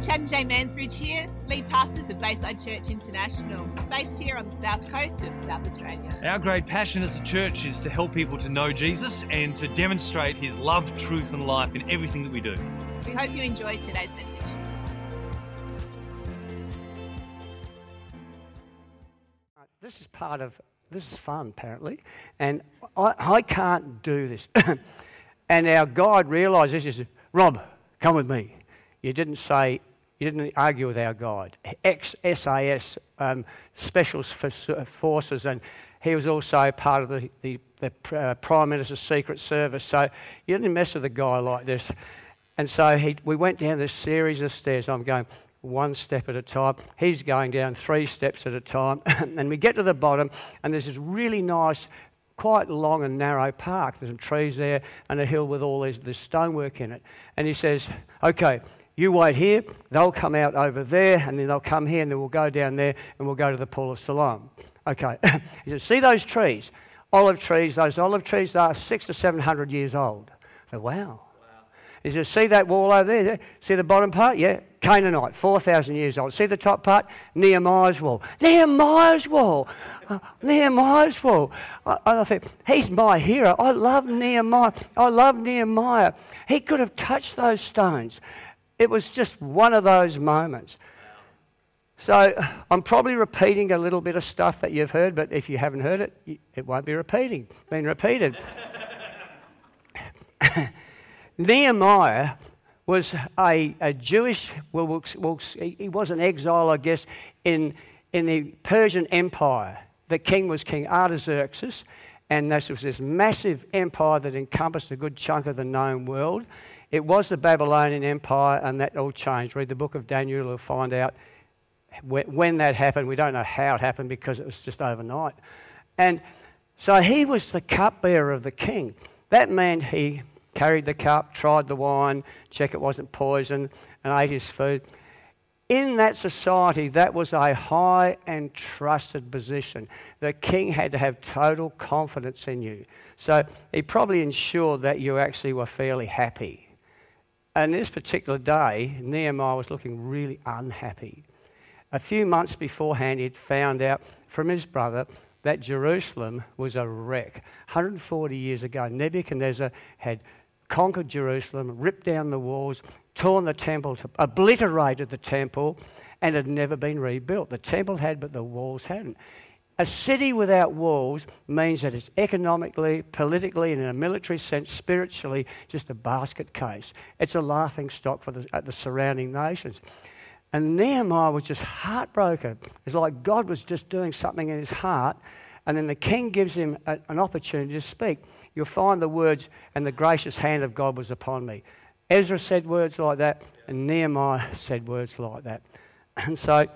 Chad and Jay Mansbridge here, lead pastors of Bayside Church International, based here on the south coast of South Australia. Our great passion as a church is to help people to know Jesus and to demonstrate his love, truth, and life in everything that we do. We hope you enjoyed today's message. This is part of this is fun apparently, and I, I can't do this. and our guide realised this. He said, "Rob, come with me." You didn't say you didn't argue with our guide, ex SAS um, Special Forces, and he was also part of the, the, the uh, Prime Minister's Secret Service. So you didn't mess with a guy like this. And so he, we went down this series of stairs. I'm going one step at a time. He's going down three steps at a time. and we get to the bottom, and there's this really nice, quite long and narrow park. There's some trees there and a hill with all this, this stonework in it. And he says, Okay, you wait here, they'll come out over there, and then they'll come here, and then we'll go down there, and we'll go to the pool of Siloam. Okay. he says, see those trees? Olive trees, those olive trees are six to seven hundred years old. I said, wow. wow. He says, see that wall over there? See the bottom part? Yeah. Canaanite, 4,000 years old. See the top part? Nehemiah's wall. Nehemiah's wall. Uh, Nehemiah's wall. I, I think, he's my hero. I love Nehemiah. I love Nehemiah. He could have touched those stones. It was just one of those moments. So I'm probably repeating a little bit of stuff that you've heard, but if you haven't heard it, it won't be repeating, being repeated. Nehemiah was a, a Jewish, well, well, he was an exile, I guess, in, in the Persian Empire. The king was King Artaxerxes, and this was this massive empire that encompassed a good chunk of the known world. It was the Babylonian Empire, and that all changed. Read the book of Daniel, you'll find out when that happened. We don't know how it happened because it was just overnight. And so he was the cupbearer of the king. That meant he carried the cup, tried the wine, check it wasn't poison, and ate his food. In that society, that was a high and trusted position. The king had to have total confidence in you. So he probably ensured that you actually were fairly happy. And this particular day, Nehemiah was looking really unhappy. A few months beforehand, he'd found out from his brother that Jerusalem was a wreck. 140 years ago, Nebuchadnezzar had conquered Jerusalem, ripped down the walls, torn the temple, obliterated the temple, and had never been rebuilt. The temple had, but the walls hadn't. A city without walls means that it's economically, politically, and in a military sense, spiritually, just a basket case. It's a laughing stock for the, the surrounding nations. And Nehemiah was just heartbroken. It's like God was just doing something in his heart, and then the king gives him a, an opportunity to speak. You'll find the words, and the gracious hand of God was upon me. Ezra said words like that, and Nehemiah said words like that. And so,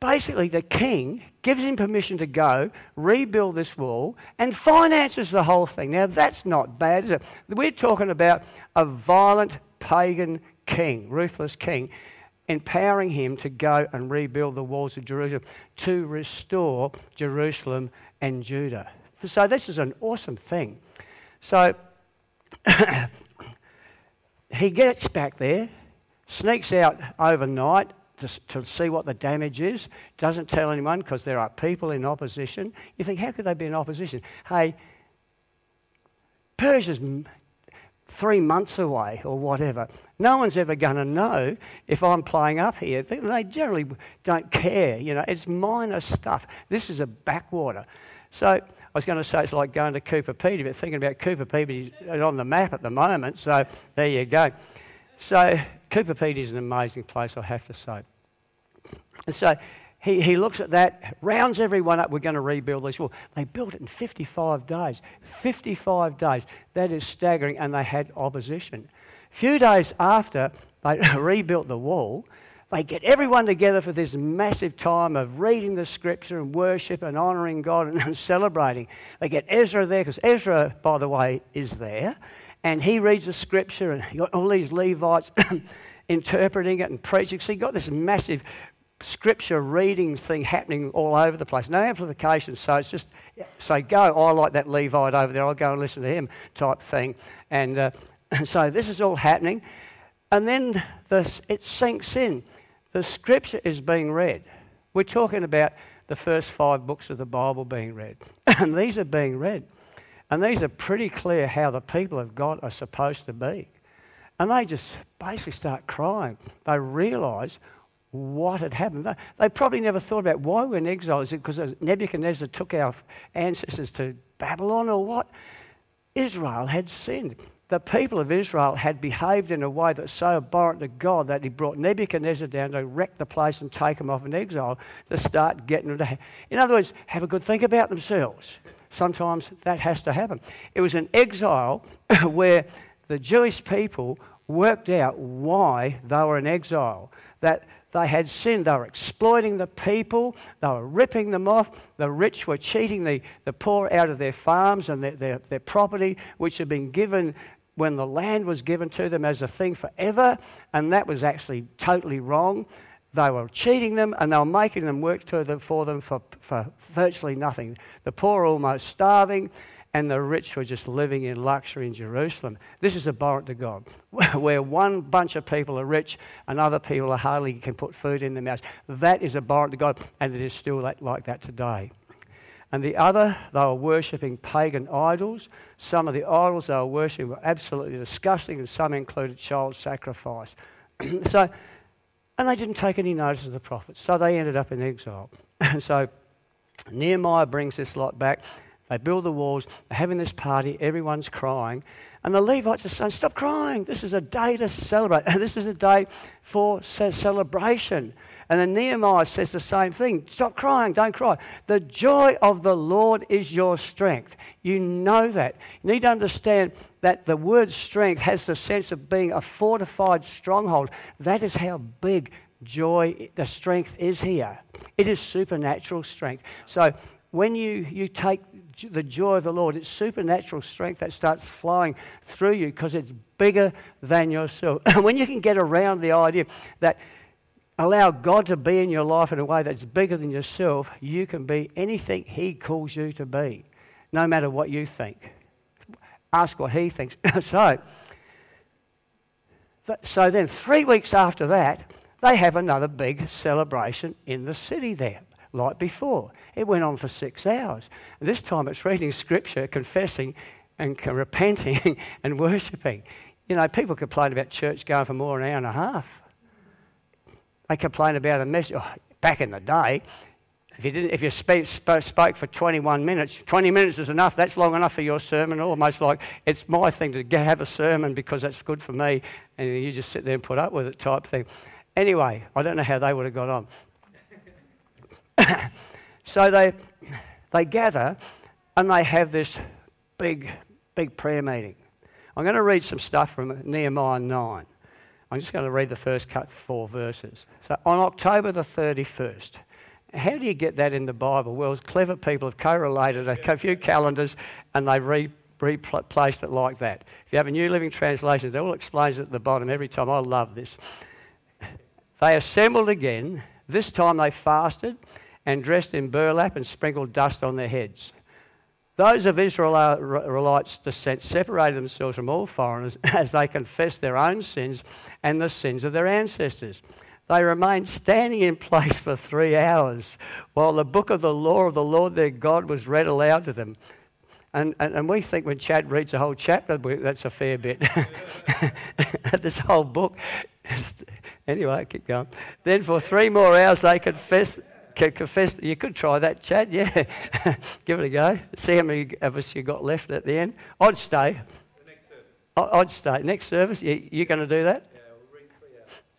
basically, the king gives him permission to go, rebuild this wall, and finances the whole thing. Now, that's not bad, is it? We're talking about a violent pagan king, ruthless king, empowering him to go and rebuild the walls of Jerusalem to restore Jerusalem and Judah. So, this is an awesome thing. So, he gets back there, sneaks out overnight, to, to see what the damage is. Doesn't tell anyone because there are people in opposition. You think, how could they be in opposition? Hey, Persia's three months away or whatever. No one's ever going to know if I'm playing up here. They generally don't care. You know, it's minor stuff. This is a backwater. So I was going to say it's like going to Coober Pedy, but thinking about Coober Pedy on the map at the moment. So there you go. So Coober Pedy is an amazing place, I have to say. And so he, he looks at that, rounds everyone up. We're going to rebuild this wall. They built it in 55 days. 55 days. That is staggering. And they had opposition. A few days after they rebuilt the wall, they get everyone together for this massive time of reading the scripture and worship and honouring God and, and celebrating. They get Ezra there because Ezra, by the way, is there. And he reads the scripture and you got all these Levites interpreting it and preaching. So you've got this massive scripture reading thing happening all over the place. No amplification, so it's just say go. Oh, I like that Levite over there. I'll go and listen to him type thing. And uh, so this is all happening. And then the, it sinks in. The scripture is being read. We're talking about the first five books of the Bible being read. and these are being read. And these are pretty clear how the people of God are supposed to be. And they just basically start crying. They realise what had happened. They, probably never thought about why we're in exile. Is it because Nebuchadnezzar took our ancestors to Babylon or what? Israel had sinned. The people of Israel had behaved in a way that's so abhorrent to God that he brought Nebuchadnezzar down to wreck the place and take them off in exile to start getting them to. In other words, have a good think about themselves. Sometimes that has to happen. It was an exile where the Jewish people worked out why they were in exile. That they had sinned. They were exploiting the people. They were ripping them off. The rich were cheating the, the poor out of their farms and their, their, their property, which had been given when the land was given to them as a thing forever. And that was actually totally wrong. They were cheating them and they were making them work them, for them for, for virtually nothing. The poor almost starving and the rich were just living in luxury in Jerusalem. This is abhorrent to God, where one bunch of people are rich and other people are hardly can put food in their mouths. That is abhorrent to God, and it is still like that today. And the other, they were worshipping pagan idols. Some of the idols they were worshipping were absolutely disgusting, and some included child sacrifice. so, and they didn't take any notice of the prophets, so they ended up in exile. And so Nehemiah brings this lot back. They build the walls, they're having this party, everyone's crying. And the Levites are saying, Stop crying. This is a day to celebrate. this is a day for celebration. And then Nehemiah says the same thing Stop crying, don't cry. The joy of the Lord is your strength. You know that. You need to understand that the word strength has the sense of being a fortified stronghold. That is how big joy, the strength is here. It is supernatural strength. So when you, you take the joy of the Lord, it's supernatural strength that starts flowing through you because it's bigger than yourself. And when you can get around the idea that allow God to be in your life in a way that's bigger than yourself, you can be anything He calls you to be, no matter what you think. Ask what He thinks. so, so then, three weeks after that, they have another big celebration in the city there like before. It went on for six hours. This time it's reading scripture, confessing, and repenting and worshipping. You know, people complain about church going for more than an hour and a half. They complain about a message. Oh, back in the day, if you, didn't, if you speak, spoke for 21 minutes, 20 minutes is enough. That's long enough for your sermon. Almost like it's my thing to have a sermon because that's good for me, and you just sit there and put up with it type thing. Anyway, I don't know how they would have got on. so they, they gather and they have this big, big prayer meeting. I'm going to read some stuff from Nehemiah 9. I'm just going to read the first cut four verses. So on October the 31st, how do you get that in the Bible? Well, clever people have correlated a few calendars and they re- replaced it like that. If you have a New Living Translation, it all explains it at the bottom every time. I love this. They assembled again. This time they fasted and dressed in burlap and sprinkled dust on their heads. Those of Israelites' descent separated themselves from all foreigners as they confessed their own sins and the sins of their ancestors. They remained standing in place for three hours while the book of the law of the Lord their God was read aloud to them. And, and, and we think when Chad reads a whole chapter, that's a fair bit. this whole book. anyway, keep going. Then for three more hours they confessed confess. You could try that, Chad. Yeah, give it a go. See how many of us you got left at the end. I'd stay. I'd stay. Next service, you, you going to do that? Yeah,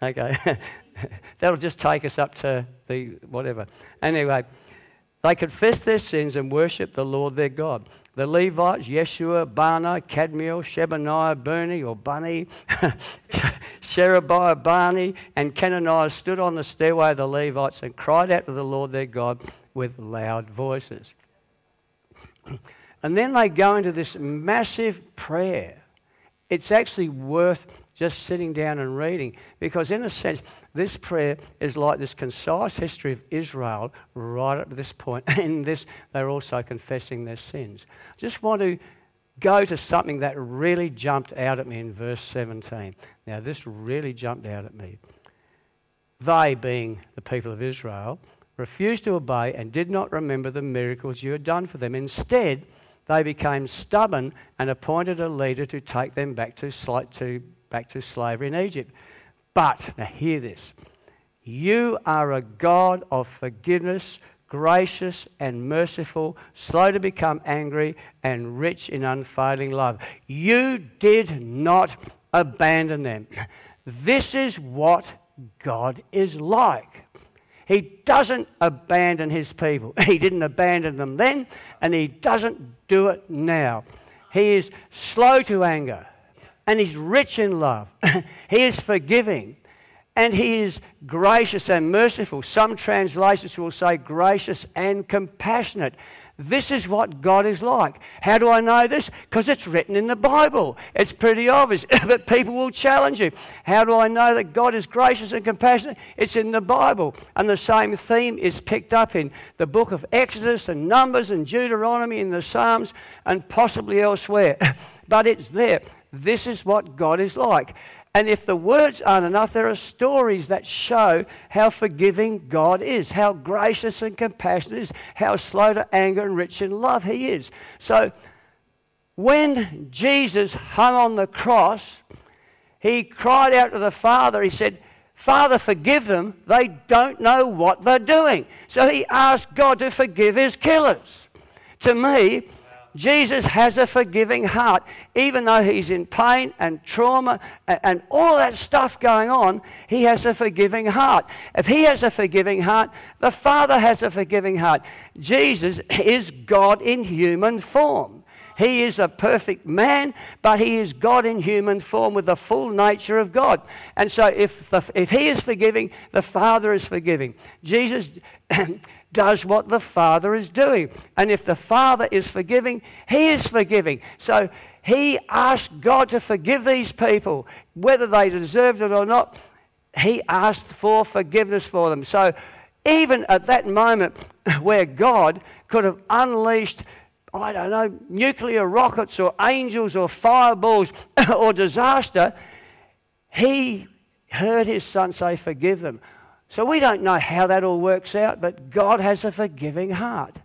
we'll Okay. That'll just take us up to the whatever. Anyway, they confessed their sins and worshipped the Lord their God. The Levites, Yeshua, Bana, Kadmiel, Shebaniah, Berni or Bunny, Sherebiah, Bani, and Kenaniah stood on the stairway of the Levites and cried out to the Lord their God with loud voices. and then they go into this massive prayer. It's actually worth just sitting down and reading because, in a sense, this prayer is like this concise history of Israel right up to this point. In this, they're also confessing their sins. I just want to go to something that really jumped out at me in verse 17. Now, this really jumped out at me. They, being the people of Israel, refused to obey and did not remember the miracles you had done for them. Instead, they became stubborn and appointed a leader to take them back to, to, back to slavery in Egypt. But, now hear this you are a God of forgiveness, gracious and merciful, slow to become angry, and rich in unfailing love. You did not abandon them. This is what God is like. He doesn't abandon his people. He didn't abandon them then, and he doesn't do it now. He is slow to anger, and he's rich in love. he is forgiving, and he is gracious and merciful. Some translations will say gracious and compassionate. This is what God is like. How do I know this? Because it's written in the Bible. It's pretty obvious, but people will challenge you. How do I know that God is gracious and compassionate? It's in the Bible. And the same theme is picked up in the book of Exodus and Numbers and Deuteronomy and the Psalms and possibly elsewhere. but it's there. This is what God is like. And if the words aren't enough, there are stories that show how forgiving God is, how gracious and compassionate is, how slow to anger and rich in love He is. So when Jesus hung on the cross, He cried out to the Father, He said, Father, forgive them. They don't know what they're doing. So He asked God to forgive His killers. To me, Jesus has a forgiving heart. Even though he's in pain and trauma and, all that stuff going on, he has a forgiving heart. If he has a forgiving heart, the Father has a forgiving heart. Jesus is God in human form. He is a perfect man, but he is God in human form with the full nature of God. And so, if, the, if he is forgiving, the Father is forgiving. Jesus does what the Father is doing. And if the Father is forgiving, He is forgiving. So He asked God to forgive these people, whether they deserved it or not. He asked for forgiveness for them. So even at that moment where God could have unleashed, I don't know, nuclear rockets or angels or fireballs or disaster, He heard His Son say, Forgive them. So we don't know how that all works out, but God has a forgiving heart.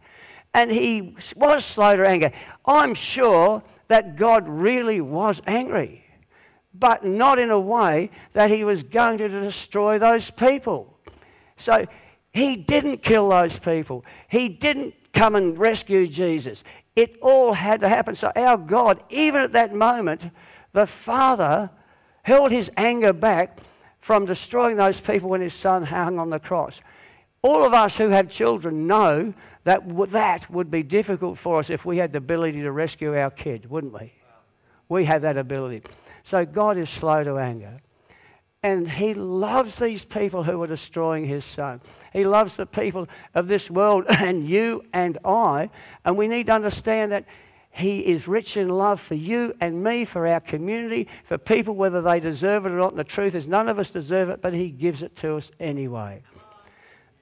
And he was slow to anger. I'm sure that God really was angry, but not in a way that he was going to destroy those people. So he didn't kill those people, he didn't come and rescue Jesus. It all had to happen. So our God, even at that moment, the Father held his anger back from destroying those people when his son hung on the cross. All of us who have children know that that would be difficult for us if we had the ability to rescue our kid, wouldn't we? We have that ability. So God is slow to anger. And he loves these people who are destroying his son. He loves the people of this world and you and I. And we need to understand that he is rich in love for you and me, for our community, for people, whether they deserve it or not. And the truth is, none of us deserve it, but He gives it to us anyway.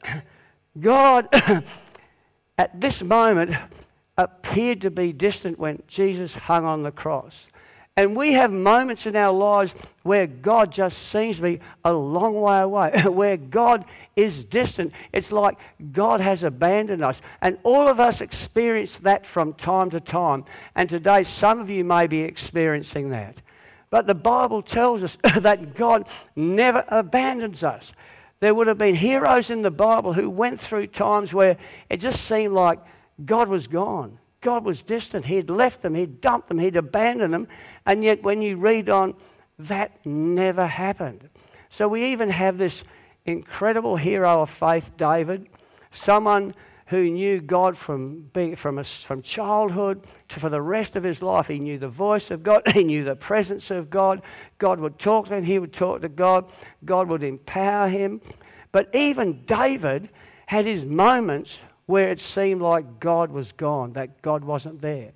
God, at this moment, appeared to be distant when Jesus hung on the cross. And we have moments in our lives where God just seems to be a long way away, where God is distant. It's like God has abandoned us. And all of us experience that from time to time. And today, some of you may be experiencing that. But the Bible tells us that God never abandons us. There would have been heroes in the Bible who went through times where it just seemed like God was gone. God was distant. He'd left them, he'd dumped them, he'd abandoned them. And yet, when you read on, that never happened. So, we even have this incredible hero of faith, David, someone who knew God from, being, from, a, from childhood to for the rest of his life. He knew the voice of God, he knew the presence of God. God would talk to him, he would talk to God, God would empower him. But even David had his moments where it seemed like God was gone, that God wasn't there.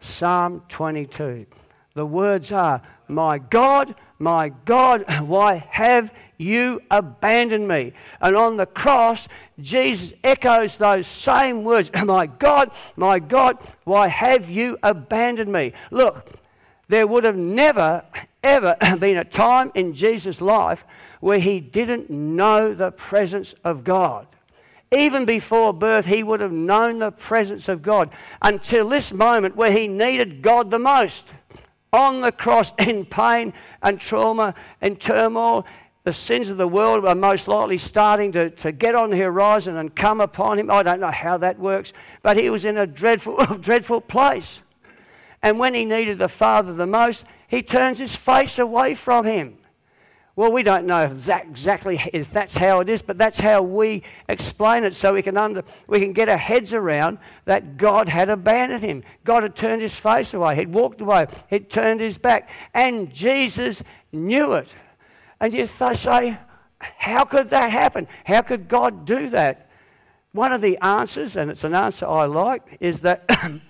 Psalm 22. The words are, My God, my God, why have you abandoned me? And on the cross, Jesus echoes those same words My God, my God, why have you abandoned me? Look, there would have never, ever been a time in Jesus' life where he didn't know the presence of God. Even before birth, he would have known the presence of God until this moment where he needed God the most. On the cross, in pain and trauma and turmoil, the sins of the world are most likely starting to, to get on the horizon and come upon him. I don't know how that works, but he was in a dreadful, dreadful place. And when he needed the Father the most, he turns his face away from him. Well, we don't know exactly if that's how it is, but that's how we explain it so we can, under, we can get our heads around that God had abandoned him. God had turned his face away. He'd walked away. He'd turned his back. And Jesus knew it. And you say, how could that happen? How could God do that? One of the answers, and it's an answer I like, is that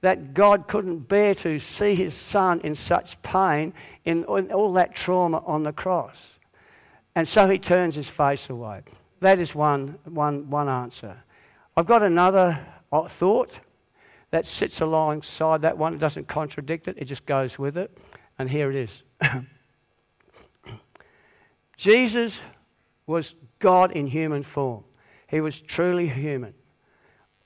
that God couldn't bear to see his son in such pain, in, in all that trauma on the cross. And so he turns his face away. That is one, one, one answer. I've got another uh, thought that sits alongside that one. It doesn't contradict it, it just goes with it. And here it is Jesus was God in human form, he was truly human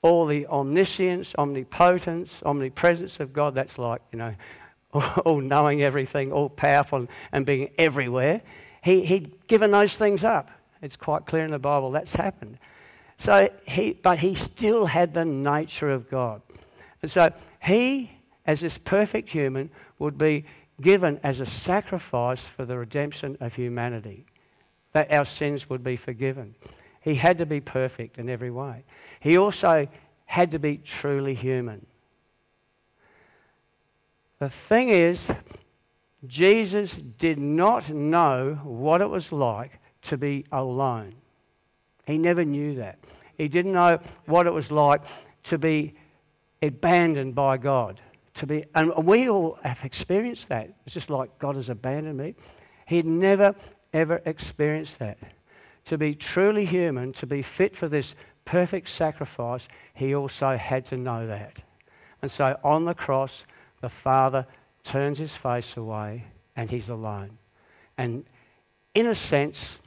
all the omniscience, omnipotence, omnipresence of God. That's like, you know, all knowing everything, all powerful, and being everywhere. He, he'd given those things up. It's quite clear in the Bible that's happened. So he, but he still had the nature of God. And so he, as this perfect human, would be given as a sacrifice for the redemption of humanity, that our sins would be forgiven. He had to be perfect in every way. He also had to be truly human. The thing is, Jesus did not know what it was like to be alone. He never knew that. He didn't know what it was like to be abandoned by God. To be, and we all have experienced that. It's just like God has abandoned me. He'd never, ever experienced that. To be truly human, to be fit for this perfect sacrifice, he also had to know that. And so on the cross, the Father turns his face away and he's alone. And in a sense,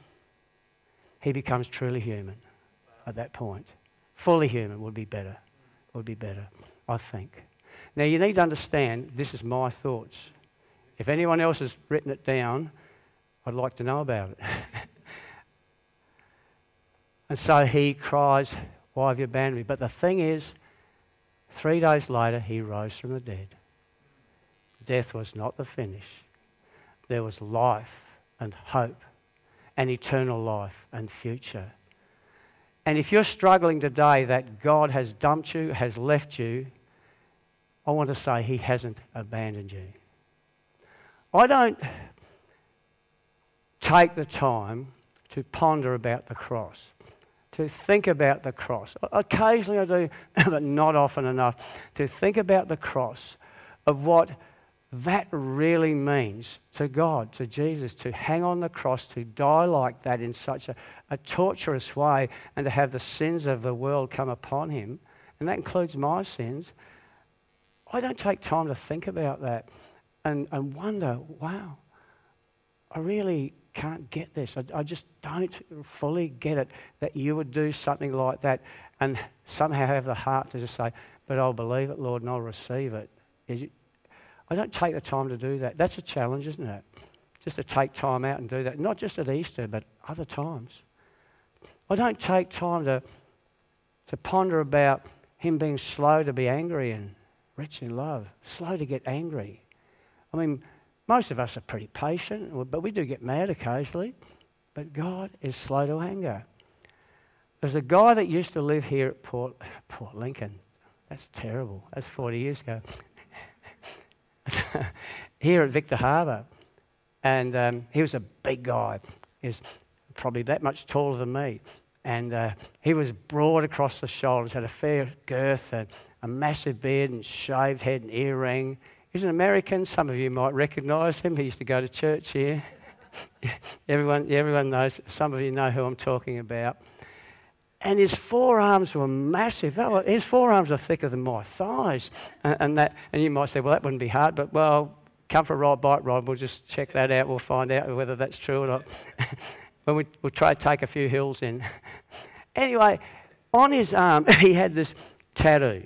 he becomes truly human at that point. Fully human would be better. Would be better, I think. Now you need to understand this is my thoughts. If anyone else has written it down, I'd like to know about it. and so he cries, Why have you abandoned me? But the thing is, three days later, he rose from the dead. Death was not the finish, there was life and hope and eternal life and future. And if you're struggling today that God has dumped you, has left you, I want to say He hasn't abandoned you. I don't take the time to ponder about the cross, to think about the cross. Occasionally I do, but not often enough, to think about the cross of what that really means to God, to Jesus, to hang on the cross, to die like that in such a, a torturous way, and to have the sins of the world come upon him, and that includes my sins. I don't take time to think about that and, and wonder, wow, I really can't get this. I, I just don't fully get it that you would do something like that and somehow have the heart to just say, but I'll believe it, Lord, and I'll receive it. Is, I don't take the time to do that. That's a challenge, isn't it? Just to take time out and do that. Not just at Easter, but other times. I don't take time to, to ponder about him being slow to be angry and rich in love, slow to get angry. I mean, most of us are pretty patient, but we do get mad occasionally. But God is slow to anger. There's a guy that used to live here at Port, Port Lincoln. That's terrible. That's 40 years ago. here at Victor Harbor. And um, he was a big guy. He was probably that much taller than me. And uh, he was broad across the shoulders, had a fair girth, and a massive beard, and shaved head and earring. He's an American. Some of you might recognise him. He used to go to church here. everyone, everyone knows, some of you know who I'm talking about. And his forearms were massive. His forearms are thicker than my thighs. And, and, that, and you might say, well, that wouldn't be hard, but well, come for a ride, bike ride. We'll just check that out. We'll find out whether that's true or not. when we, we'll try to take a few hills in. anyway, on his arm, he had this tattoo.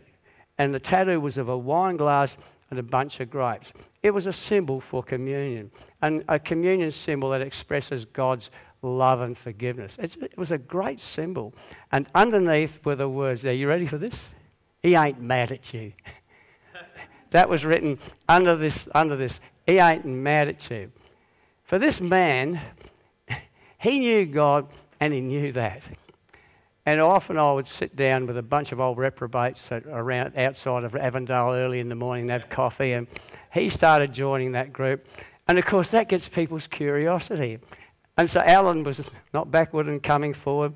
And the tattoo was of a wine glass and a bunch of grapes. It was a symbol for communion, and a communion symbol that expresses God's love and forgiveness. It was a great symbol. And underneath were the words. Are you ready for this? He ain't mad at you. that was written under this, under this. He ain't mad at you. For this man, he knew God and he knew that. And often I would sit down with a bunch of old reprobates around outside of Avondale early in the morning and have coffee. And he started joining that group. And of course, that gets people's curiosity. And so Alan was not backward and coming forward,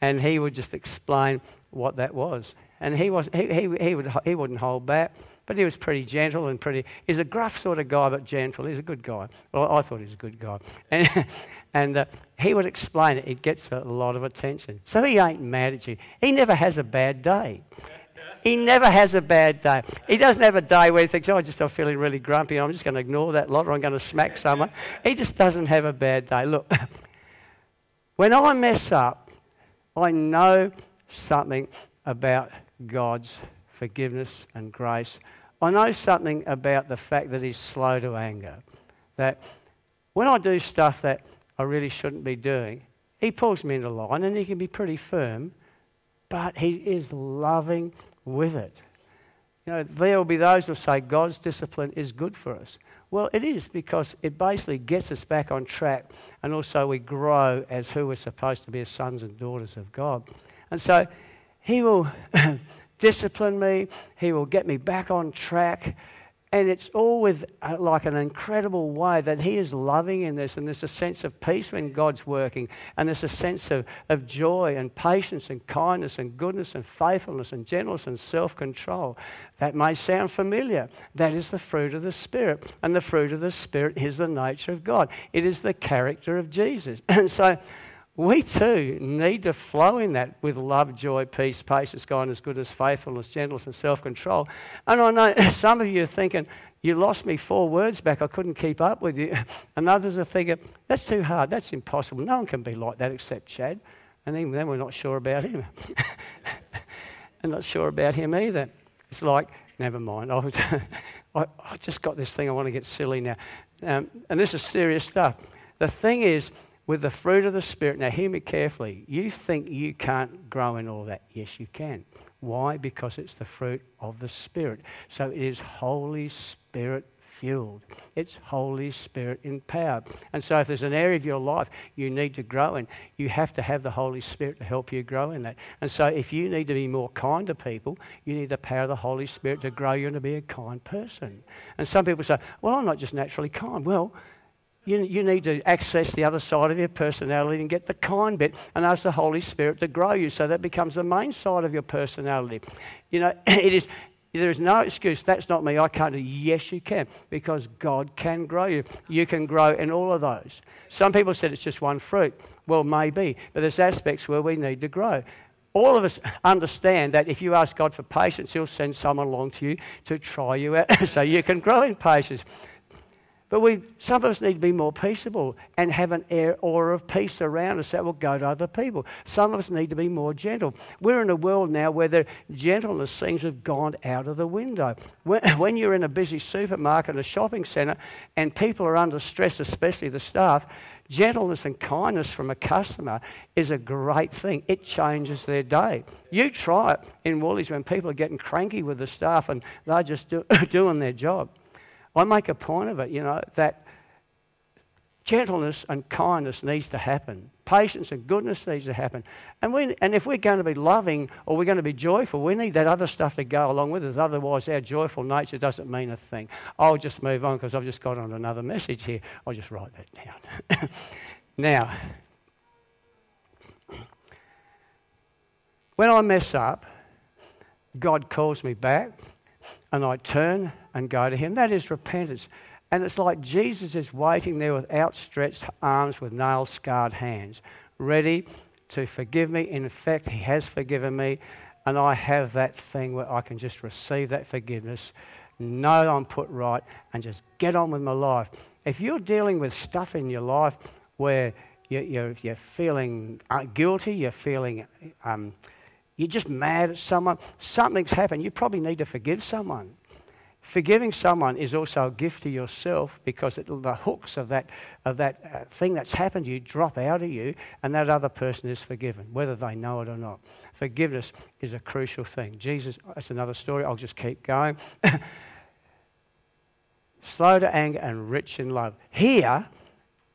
and he would just explain what that was. And he, was, he, he, he, would, he wouldn't hold back, but he was pretty gentle and pretty. He's a gruff sort of guy, but gentle. He's a good guy. Well, I thought he was a good guy. And, and uh, he would explain it. It gets a lot of attention. So he ain't mad at you. He never has a bad day. He never has a bad day. He doesn't have a day where he thinks, oh, I just I'm feeling really grumpy. I'm just going to ignore that lot or I'm going to smack someone. He just doesn't have a bad day. Look, when I mess up, I know something about God's forgiveness and grace. I know something about the fact that He's slow to anger. That when I do stuff that I really shouldn't be doing, He pulls me into line and He can be pretty firm, but He is loving with it. You know, there will be those who say God's discipline is good for us. Well, it is because it basically gets us back on track and also we grow as who we're supposed to be as sons and daughters of God. And so He will discipline me, He will get me back on track, and it's all with uh, like an incredible way that He is loving in this, and there's a sense of peace when God's working, and there's a sense of, of joy and patience and kindness and goodness and faithfulness and gentleness and self control. That may sound familiar. That is the fruit of the Spirit, and the fruit of the Spirit is the nature of God, it is the character of Jesus. And so, we too need to flow in that with love, joy, peace, patience, kindness, goodness, faithfulness, gentleness, and self control. And I know some of you are thinking, you lost me four words back, I couldn't keep up with you. And others are thinking, that's too hard, that's impossible. No one can be like that except Chad. And even then, we're not sure about him. and not sure about him either. It's like, never mind, I, I, I just got this thing, I want to get silly now. Um, and this is serious stuff. The thing is, with the fruit of the Spirit. Now, hear me carefully. You think you can't grow in all that? Yes, you can. Why? Because it's the fruit of the Spirit. So it is Holy Spirit fueled. It's Holy Spirit empowered. And so, if there's an area of your life you need to grow in, you have to have the Holy Spirit to help you grow in that. And so, if you need to be more kind to people, you need the power of the Holy Spirit to grow you and to be a kind person. And some people say, Well, I'm not just naturally kind. Well, you, you need to access the other side of your personality and get the kind bit and ask the Holy Spirit to grow you so that becomes the main side of your personality. You know, it is, there is no excuse. That's not me. I can't do. Yes, you can, because God can grow you. You can grow in all of those. Some people said it's just one fruit. Well, maybe, but there's aspects where we need to grow. All of us understand that if you ask God for patience, He'll send someone along to you to try you out so you can grow in patience. But we, some of us need to be more peaceable and have an air, aura of peace around us that will go to other people. Some of us need to be more gentle. We're in a world now where the gentleness seems to have gone out of the window. When, you're in a busy supermarket, a shopping centre, and people are under stress, especially the staff, gentleness and kindness from a customer is a great thing. It changes their day. You try it in Woolies when people are getting cranky with the staff and they're just do, doing their job. I make a point of it, you know, that gentleness and kindness needs to happen. Patience and goodness needs to happen. And, we, and if we're going to be loving or we're going to be joyful, we need that other stuff to go along with us. Otherwise, our joyful nature doesn't mean a thing. I'll just move on because I've just got on another message here. I'll just write that down. now, when I mess up, God calls me back and I turn and go to Him. That is repentance. And it's like Jesus is waiting there with outstretched arms, with nail scarred hands, ready to forgive me. In fact, He has forgiven me. And I have that thing where I can just receive that forgiveness, know I'm put right, and just get on with my life. If you're dealing with stuff in your life where you're, you're feeling uh, guilty, you're feeling, um, you're just mad at someone, something's happened, you probably need to forgive someone. Forgiving someone is also a gift to yourself because it, the hooks of that, of that uh, thing that's happened to you drop out of you, and that other person is forgiven, whether they know it or not. Forgiveness is a crucial thing. Jesus, that's another story. I'll just keep going. Slow to anger and rich in love. Here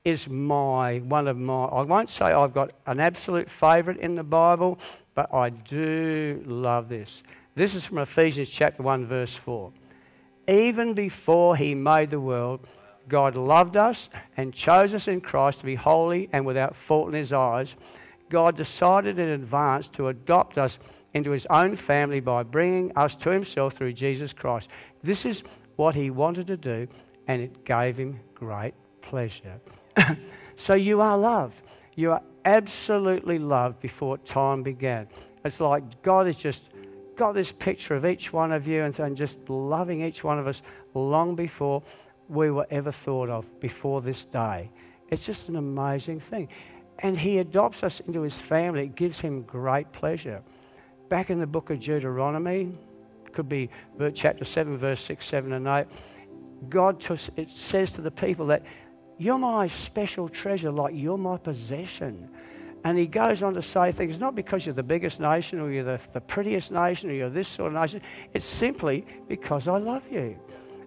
is my one of my. I won't say I've got an absolute favourite in the Bible, but I do love this. This is from Ephesians chapter 1, verse 4. Even before he made the world, God loved us and chose us in Christ to be holy and without fault in his eyes. God decided in advance to adopt us into his own family by bringing us to himself through Jesus Christ. This is what he wanted to do, and it gave him great pleasure. so you are loved. You are absolutely loved before time began. It's like God has just got this picture of each one of you and, and just loving each one of us long before we were ever thought of, before this day. It's just an amazing thing and he adopts us into his family. It gives him great pleasure. Back in the book of Deuteronomy, could be chapter 7, verse 6, 7, and 8, God it says to the people that you're my special treasure, like you're my possession. And he goes on to say things not because you're the biggest nation or you're the, the prettiest nation or you're this sort of nation. It's simply because I love you.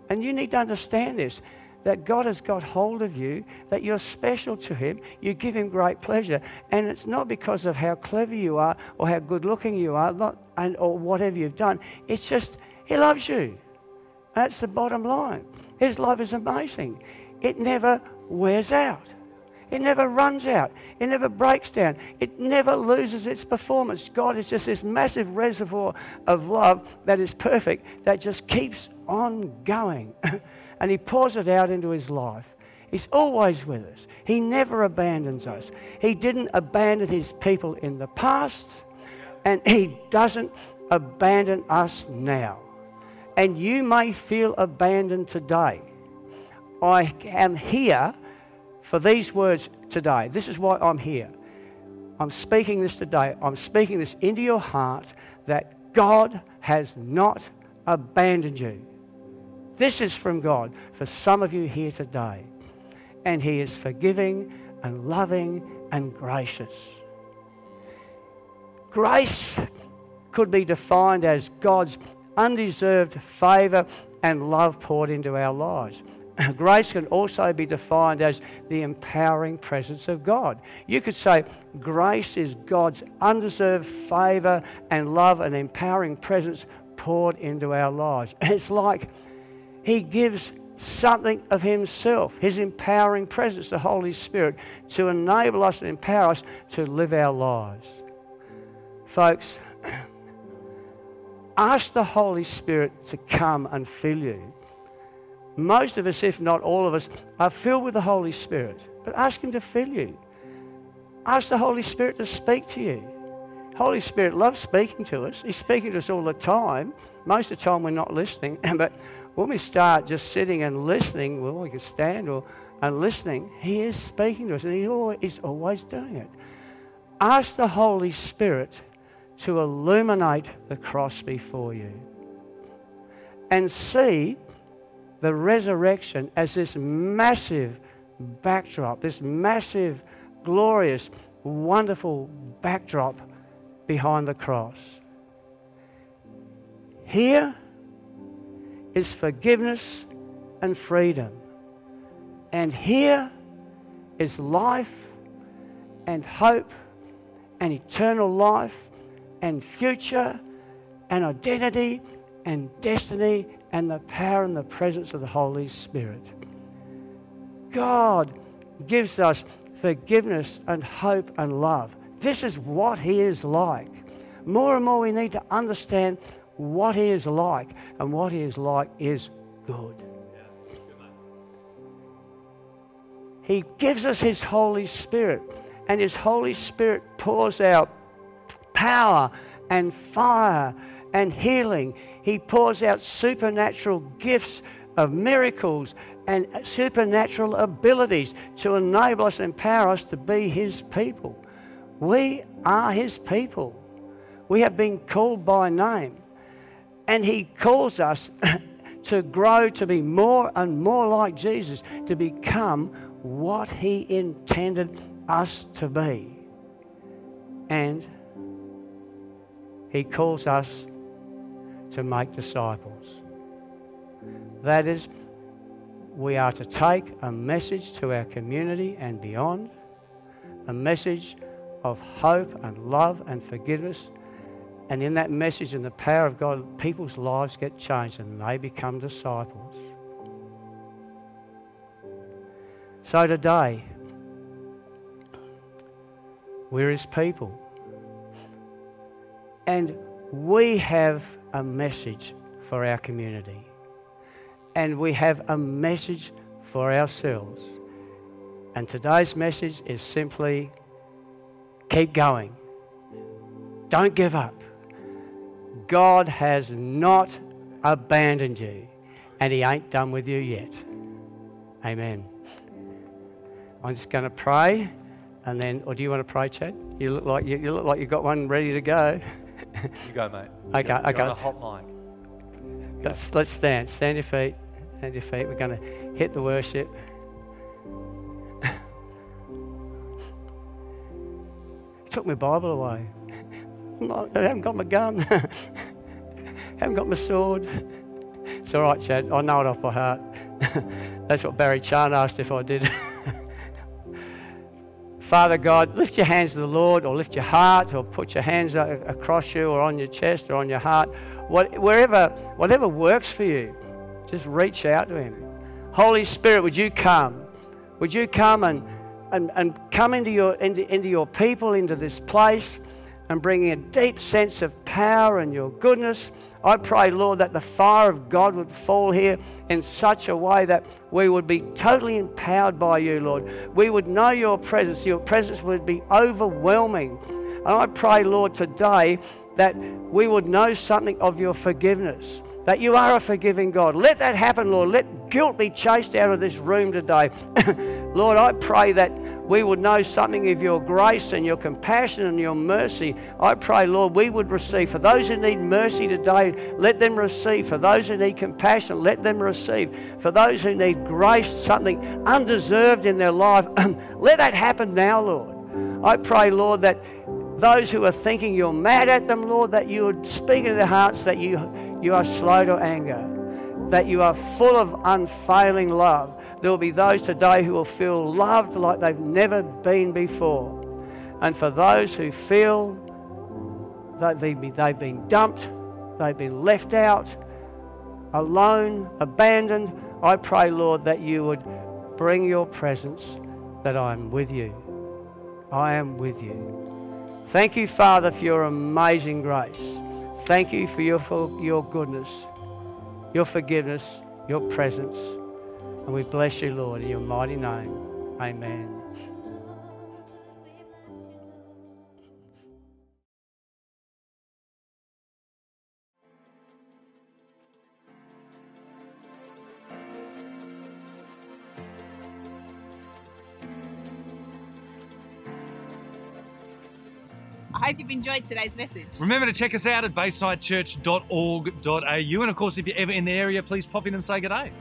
And you need to understand this that God has got hold of you, that you're special to Him, you give Him great pleasure. And it's not because of how clever you are or how good looking you are not, and, or whatever you've done. It's just He loves you. That's the bottom line. His love is amazing. It never wears out. It never runs out. It never breaks down. It never loses its performance. God is just this massive reservoir of love that is perfect, that just keeps on going. and He pours it out into His life. He's always with us. He never abandons us. He didn't abandon His people in the past, and He doesn't abandon us now. And you may feel abandoned today. I am here for these words today. This is why I'm here. I'm speaking this today. I'm speaking this into your heart that God has not abandoned you. This is from God for some of you here today. And He is forgiving and loving and gracious. Grace could be defined as God's undeserved favour and love poured into our lives. Grace can also be defined as the empowering presence of God. You could say grace is God's undeserved favour and love and empowering presence poured into our lives. It's like he gives something of Himself, His empowering presence, the Holy Spirit, to enable us and empower us to live our lives. Folks, ask the Holy Spirit to come and fill you. Most of us, if not all of us, are filled with the Holy Spirit, but ask Him to fill you. Ask the Holy Spirit to speak to you. Holy Spirit loves speaking to us. He's speaking to us all the time. Most of the time, we're not listening, but when we start just sitting and listening, well, we can stand or, and listening, He is speaking to us, and He is always doing it. Ask the Holy Spirit to illuminate the cross before you and see the resurrection as this massive backdrop, this massive, glorious, wonderful backdrop behind the cross. Here, is forgiveness and freedom. And here is life and hope and eternal life and future and identity and destiny and the power and the presence of the Holy Spirit. God gives us forgiveness and hope and love. This is what He is like. More and more, we need to understand what He is like, and what He is like is good. He gives us His Holy Spirit, and His Holy Spirit pours out power and fire and healing. He pours out supernatural gifts of miracles and supernatural abilities to enable us, and empower us to be His people. We are His people. We have been called by name. And He calls us to grow to be more and more like Jesus, to become what He intended us to be. And He calls us to make disciples. That is, we are to take a message to our community and beyond, a message of hope and love and forgiveness. And in that message and the power of God, people's lives get changed and they become disciples. So today, we're His people. And we have a message for our community. And we have a message for ourselves. And today's message is simply keep going. Don't give up. God has not abandoned you, and He ain't done with you yet. Amen. I'm just going to pray, and then, or do you want to pray, Chad? You look like you, you look like you got one ready to go. You go, mate. Okay, You're okay. on a hot mic. Let's, let's stand. Stand your feet. Stand your feet. We're going to hit the worship. Took my Bible away. Not- I haven't got my gun. haven't got my sword. It's all right, Chad. I know it off by heart. That's what Barry Chan asked if I did. Father God, lift your hands to the Lord, or lift your heart, or put your hands across you, or on your chest, or on your heart. What, wherever, whatever works for you, just reach out to Him. Holy Spirit, would you come? Would you come and, and, and come into your, into, into your people, into this place, and bring a deep sense of power and your goodness? I pray, Lord, that the fire of God would fall here in such a way that we would be totally empowered by you, Lord. We would know your presence. Your presence would be overwhelming. And I pray, Lord, today that we would know something of your forgiveness, that you are a forgiving God. Let that happen, Lord. Let guilt be chased out of this room today. Lord, I pray that we would know something of your grace and your compassion and your mercy. I pray, Lord, we would receive. For those who need mercy today, let them receive. For those who need compassion, let them receive. For those who need grace, something undeserved in their life, let that happen now, Lord. I pray, Lord, that those who are thinking you're mad at them, Lord, that you would speak into their hearts that you, you are slow to anger, that you are full of unfailing love. There will be those today who will feel loved like they've never been before. And for those who feel they've been, they've been dumped, they've been left out, alone, abandoned, I pray, Lord, that you would bring your presence, that I am with you. I am with you. Thank you, Father, for your amazing grace. Thank you for your, for your goodness, your forgiveness, your presence. And we bless you, Lord, in your mighty name. Amen. I hope you've enjoyed today's message. Remember to check us out at baysidechurch.org.au. And of course, if you're ever in the area, please pop in and say good day. Bye.